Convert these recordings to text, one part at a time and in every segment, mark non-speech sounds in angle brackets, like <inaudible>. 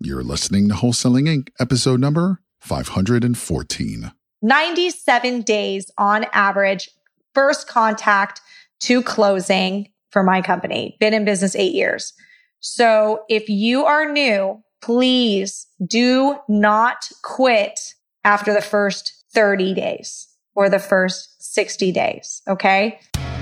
You're listening to Wholesaling Inc., episode number 514. 97 days on average, first contact to closing for my company. Been in business eight years. So if you are new, please do not quit after the first 30 days or the first 60 days. Okay.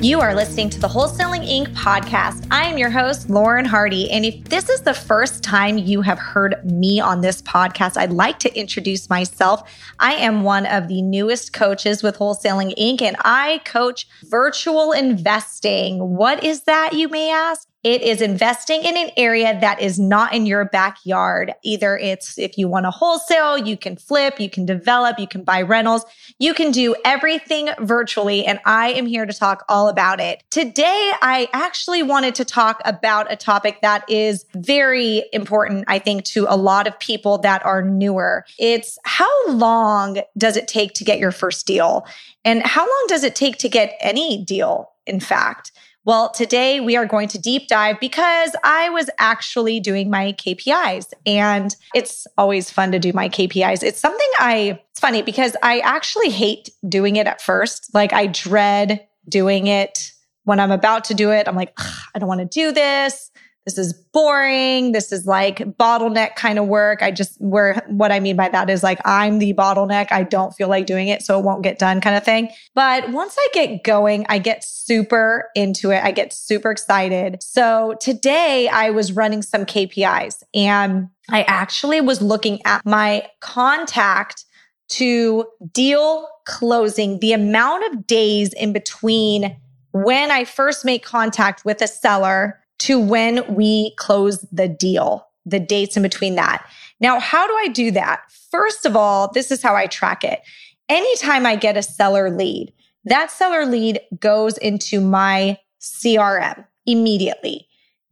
You are listening to the Wholesaling Inc. podcast. I am your host, Lauren Hardy. And if this is the first time you have heard me on this podcast, I'd like to introduce myself. I am one of the newest coaches with Wholesaling Inc., and I coach virtual investing. What is that, you may ask? It is investing in an area that is not in your backyard. Either it's if you want to wholesale, you can flip, you can develop, you can buy rentals, you can do everything virtually. And I am here to talk all about it. Today, I actually wanted to talk about a topic that is very important, I think, to a lot of people that are newer. It's how long does it take to get your first deal? And how long does it take to get any deal, in fact? Well, today we are going to deep dive because I was actually doing my KPIs and it's always fun to do my KPIs. It's something I, it's funny because I actually hate doing it at first. Like I dread doing it when I'm about to do it. I'm like, I don't want to do this this is boring. This is like bottleneck kind of work. I just, where what I mean by that is like, I'm the bottleneck. I don't feel like doing it. So it won't get done kind of thing. But once I get going, I get super into it. I get super excited. So today I was running some KPIs and I actually was looking at my contact to deal closing, the amount of days in between when I first make contact with a seller to when we close the deal, the dates in between that. Now, how do I do that? First of all, this is how I track it. Anytime I get a seller lead, that seller lead goes into my CRM immediately.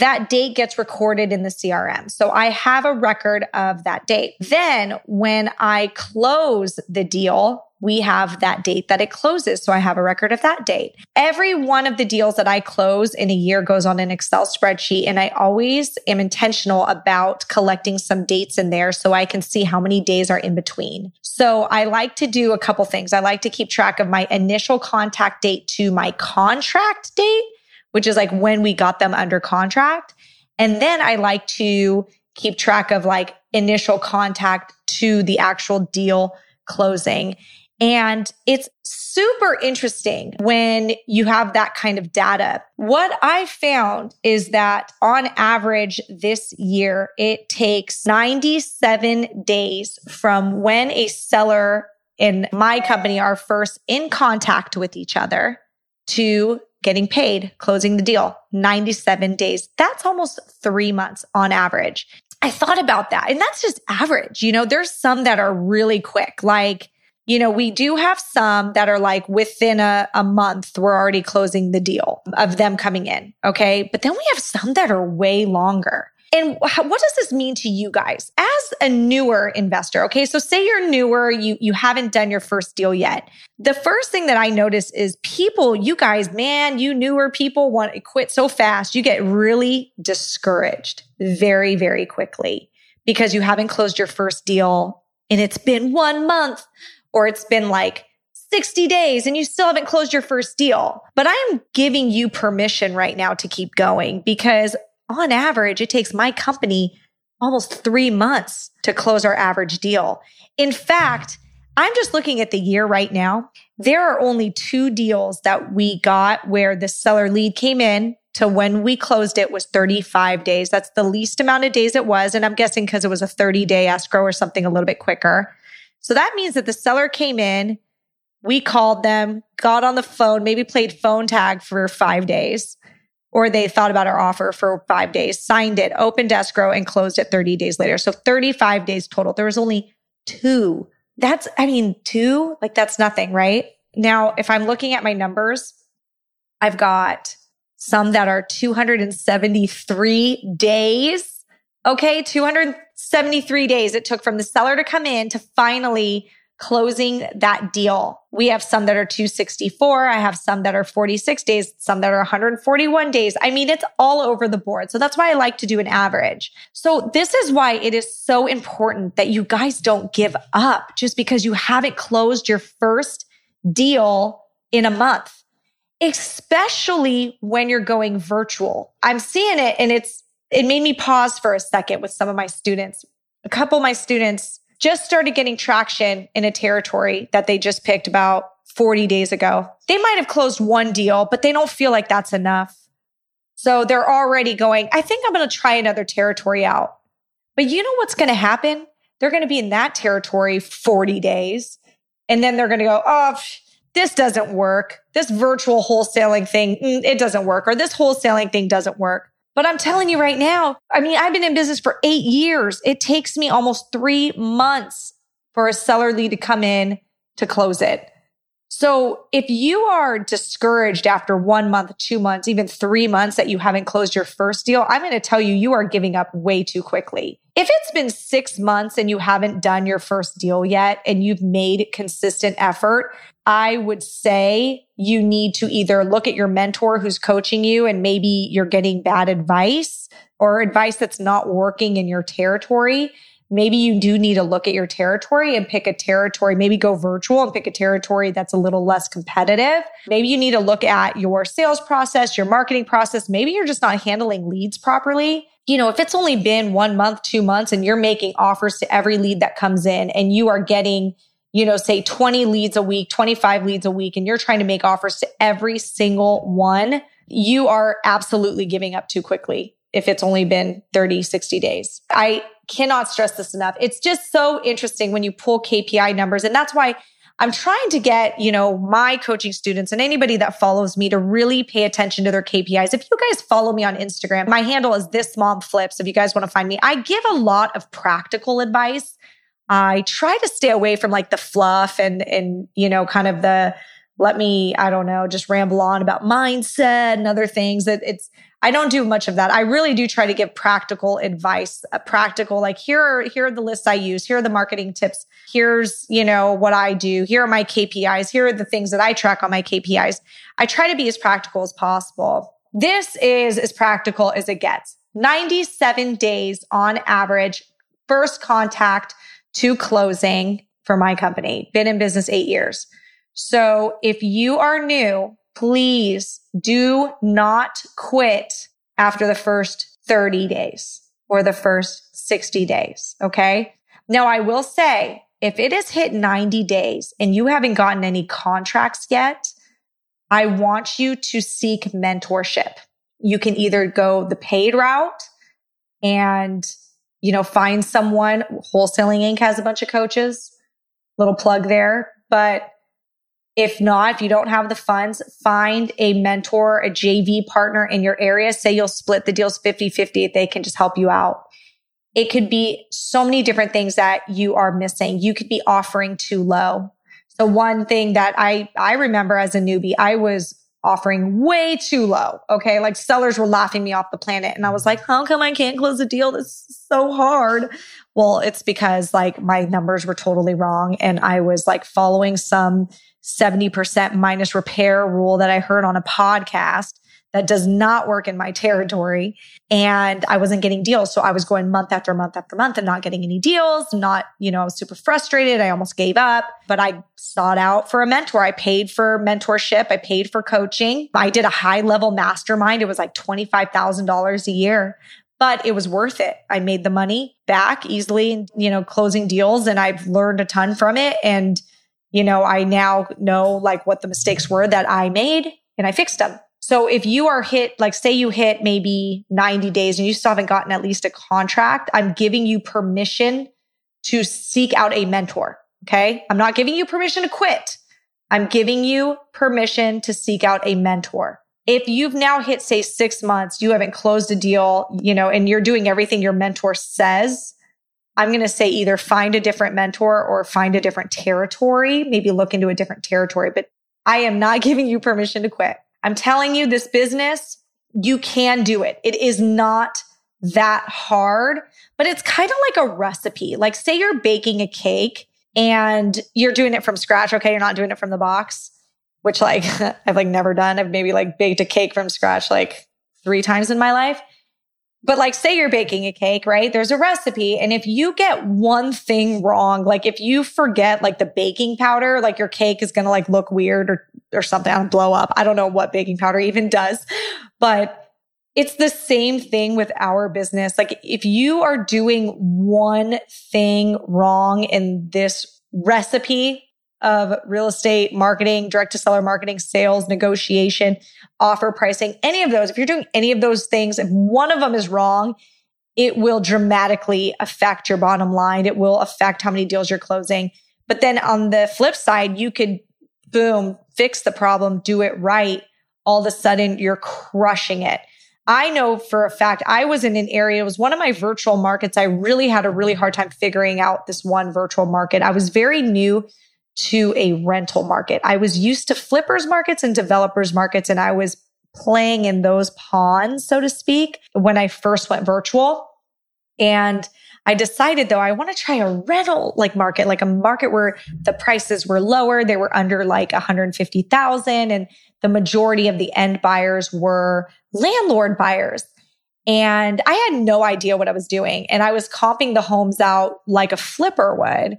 That date gets recorded in the CRM. So I have a record of that date. Then when I close the deal, we have that date that it closes. So I have a record of that date. Every one of the deals that I close in a year goes on an Excel spreadsheet. And I always am intentional about collecting some dates in there so I can see how many days are in between. So I like to do a couple things. I like to keep track of my initial contact date to my contract date, which is like when we got them under contract. And then I like to keep track of like initial contact to the actual deal closing. And it's super interesting when you have that kind of data. What I found is that on average this year, it takes 97 days from when a seller in my company are first in contact with each other to getting paid, closing the deal. 97 days. That's almost three months on average. I thought about that and that's just average. You know, there's some that are really quick, like you know, we do have some that are like within a, a month, we're already closing the deal of them coming in. Okay. But then we have some that are way longer. And what does this mean to you guys as a newer investor? Okay. So say you're newer, you, you haven't done your first deal yet. The first thing that I notice is people, you guys, man, you newer people want to quit so fast. You get really discouraged very, very quickly because you haven't closed your first deal and it's been one month or it's been like 60 days and you still haven't closed your first deal. But I am giving you permission right now to keep going because on average, it takes my company almost three months to close our average deal. In fact, I'm just looking at the year right now. There are only two deals that we got where the seller lead came in to when we closed it was 35 days. That's the least amount of days it was. And I'm guessing because it was a 30 day escrow or something a little bit quicker. So that means that the seller came in, we called them, got on the phone, maybe played phone tag for five days. Or they thought about our offer for five days, signed it, opened escrow, and closed it 30 days later. So 35 days total. There was only two. That's, I mean, two, like that's nothing, right? Now, if I'm looking at my numbers, I've got some that are 273 days. Okay, 273 days it took from the seller to come in to finally closing that deal. We have some that are 264. I have some that are 46 days, some that are 141 days. I mean, it's all over the board. So that's why I like to do an average. So this is why it is so important that you guys don't give up just because you haven't closed your first deal in a month, especially when you're going virtual. I'm seeing it and it's, it made me pause for a second with some of my students. A couple of my students just started getting traction in a territory that they just picked about 40 days ago. They might have closed one deal, but they don't feel like that's enough. So they're already going, I think I'm going to try another territory out. But you know what's going to happen? They're going to be in that territory 40 days. And then they're going to go, oh, this doesn't work. This virtual wholesaling thing, mm, it doesn't work. Or this wholesaling thing doesn't work. But I'm telling you right now, I mean, I've been in business for eight years. It takes me almost three months for a seller lead to come in to close it. So if you are discouraged after one month, two months, even three months that you haven't closed your first deal, I'm going to tell you, you are giving up way too quickly. If it's been six months and you haven't done your first deal yet and you've made consistent effort, I would say you need to either look at your mentor who's coaching you and maybe you're getting bad advice or advice that's not working in your territory maybe you do need to look at your territory and pick a territory, maybe go virtual and pick a territory that's a little less competitive. Maybe you need to look at your sales process, your marketing process. Maybe you're just not handling leads properly. You know, if it's only been one month, two months, and you're making offers to every lead that comes in and you are getting, you know, say 20 leads a week, 25 leads a week, and you're trying to make offers to every single one, you are absolutely giving up too quickly if it's only been 30, 60 days. I cannot stress this enough. It's just so interesting when you pull KPI numbers. And that's why I'm trying to get, you know, my coaching students and anybody that follows me to really pay attention to their KPIs. If you guys follow me on Instagram, my handle is this mom flips. If you guys want to find me, I give a lot of practical advice. I try to stay away from like the fluff and, and, you know, kind of the, let me, I don't know, just ramble on about mindset and other things that it's, I don't do much of that. I really do try to give practical advice, a practical, like here are, here are the lists I use. Here are the marketing tips. Here's, you know, what I do. Here are my KPIs. Here are the things that I track on my KPIs. I try to be as practical as possible. This is as practical as it gets. 97 days on average, first contact to closing for my company. Been in business eight years. So if you are new, please do not quit after the first 30 days or the first 60 days. Okay. Now I will say if it has hit 90 days and you haven't gotten any contracts yet, I want you to seek mentorship. You can either go the paid route and, you know, find someone. Wholesaling Inc. has a bunch of coaches. Little plug there. But if not, if you don't have the funds, find a mentor, a JV partner in your area. Say you'll split the deals 50 50 if they can just help you out. It could be so many different things that you are missing. You could be offering too low. So one thing that I, I remember as a newbie, I was offering way too low. Okay. Like sellers were laughing me off the planet. And I was like, how come I can't close a deal? This is so hard. Well, it's because like my numbers were totally wrong. And I was like following some 70% minus repair rule that I heard on a podcast that does not work in my territory. And I wasn't getting deals. So I was going month after month after month and not getting any deals, not, you know, I was super frustrated. I almost gave up, but I sought out for a mentor. I paid for mentorship. I paid for coaching. I did a high level mastermind. It was like $25,000 a year but it was worth it. I made the money back easily, you know, closing deals and I've learned a ton from it. And you know, I now know like what the mistakes were that I made and I fixed them. So if you are hit, like say you hit maybe 90 days and you still haven't gotten at least a contract, I'm giving you permission to seek out a mentor. Okay. I'm not giving you permission to quit. I'm giving you permission to seek out a mentor. if you've now hit, say, six months, you haven't closed a deal, you know, and you're doing everything your mentor says, I'm going to say either find a different mentor or find a different territory, maybe look into a different territory. But I am not <laughs> giving you permission to quit. I'm telling you this business, you can do it. It is not that hard, but it's kind of like a recipe. Like say you're baking a cake and you're doing it from scratch. Okay. You're not doing it from the box which like <laughs> I've like never done. I've maybe like baked a cake from scratch like three times in my life. But like say you're baking a cake, right? There's a recipe. And if you get one thing wrong, like if you forget like the baking powder, like your cake is going to like look weird or, or something, blow up. I don't know what baking powder even does, but it's the same thing with our business. Like if you are doing one thing wrong in this recipe, of real estate marketing, direct to seller marketing, sales, negotiation, offer pricing, any of those, if you're doing any of those things, if one of them is wrong, it will dramatically affect your bottom line. It will affect how many deals you're closing. But then on the flip side, you could boom, fix the problem, do it right. All of a sudden, you're crushing it. I know for a fact I was in an area, it was one of my virtual markets. I really had a really hard time figuring out this one virtual market. I was very new to a rental market. I was used to flippers markets and developers markets, and I was playing in those pawns, so to speak, when I first went virtual. And I decided though, I want to try a rental like market, like a market where the prices were lower. They were under like 150,000 and the majority of the end buyers were landlord buyers. And I had no idea what I was doing. And I was comping the homes out like a flipper would.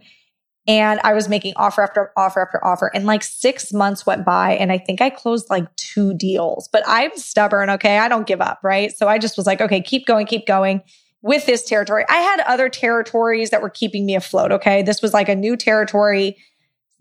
And I was making offer after offer after offer. And like six months went by and I think I closed like two deals, but I'm stubborn. Okay. I don't give up. Right. So I just was like, okay, keep going, keep going with this territory. I had other territories that were keeping me afloat. Okay. This was like a new territory.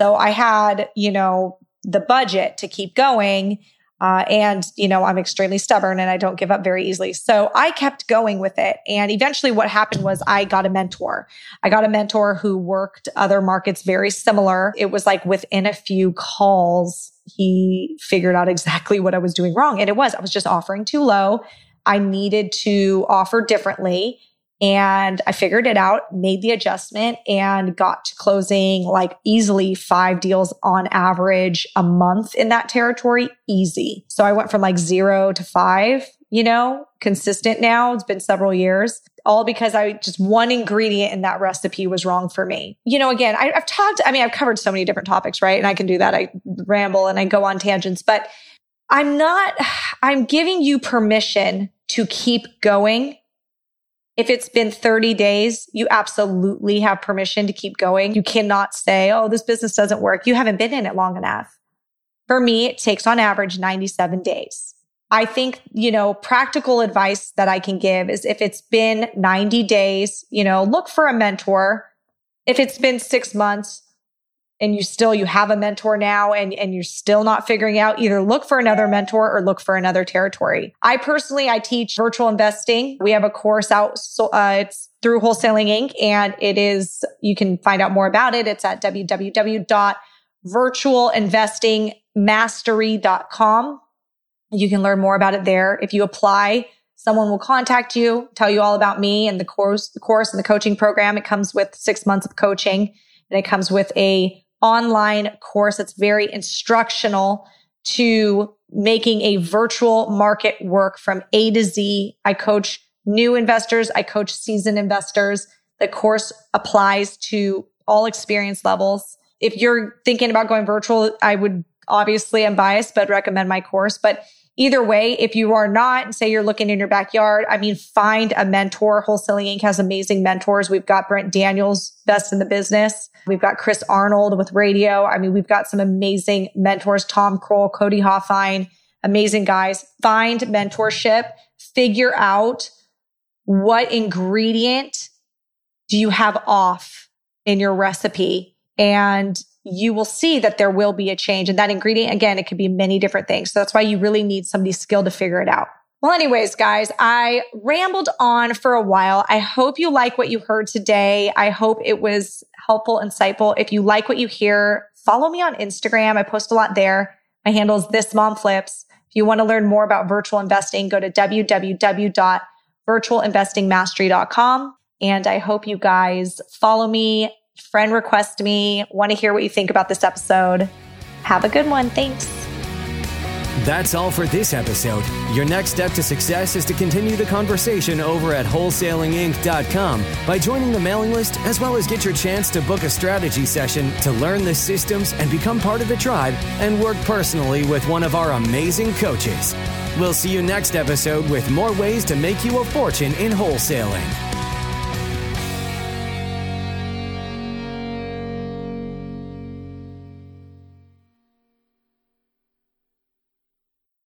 So I had, you know, the budget to keep going. Uh, and, you know, I'm extremely stubborn and I don't give up very easily. So I kept going with it. And eventually what happened was I got a mentor. I got a mentor who worked other markets very similar. It was like within a few calls, he figured out exactly what I was doing wrong. And it was, I was just offering too low. I needed to offer differently. And I figured it out, made the adjustment and got to closing like easily five deals on average a month in that territory. Easy. So I went from like zero to five, you know, consistent now. It's been several years all because I just one ingredient in that recipe was wrong for me. You know, again, I, have talked, I mean, I've covered so many different topics, right? And I can do that. I ramble and I go on tangents, but I'm not, I'm giving you permission to keep going if it's been 30 days, you absolutely have permission to keep going. You cannot say, oh, this business doesn't work. You haven't been in it long enough. For me, it takes on average 97 days. I think, you know, practical advice that I can give is if it's been 90 days, you know, look for a mentor. If it's been six months, and you still you have a mentor now and and you're still not figuring out either look for another mentor or look for another territory. I personally i teach virtual investing. We have a course out so uh, it's through wholesaling inc. and it is you can find out more about it. It's at www.virtualinvestingmastery.com you can learn more about it there. If you apply someone will contact you tell you all about me and the course the course and the coaching program. It comes with six months of coaching and it comes with a online course that's very instructional to making a virtual market work from A to Z. I coach new investors. I coach seasoned investors. The course applies to all experience levels. If you're thinking about going virtual, I would obviously I'm biased, but recommend my course. But either way, if you are not, say you're looking in your backyard, I mean, find a mentor. Wholesaling Inc. has amazing mentors. We've got Brent Daniels, best in the business. We've got Chris Arnold with radio. I mean, we've got some amazing mentors, Tom Krol, Cody Hofhine, amazing guys. Find mentorship, figure out what ingredient do you have off in your recipe and you will see that there will be a change. And that ingredient, again, it could be many different things. So that's why you really need somebody skilled to figure it out. Well, anyways, guys, I rambled on for a while. I hope you like what you heard today. I hope it was helpful, insightful. If you like what you hear, follow me on Instagram. I post a lot there. My handle is this mom flips. If you want to learn more about virtual investing, go to www.virtualinvestingmastery.com. And I hope you guys follow me, friend request me, want to hear what you think about this episode. Have a good one. Thanks. That's all for this episode. Your next step to success is to continue the conversation over at wholesalinginc.com by joining the mailing list, as well as get your chance to book a strategy session to learn the systems and become part of the tribe and work personally with one of our amazing coaches. We'll see you next episode with more ways to make you a fortune in wholesaling.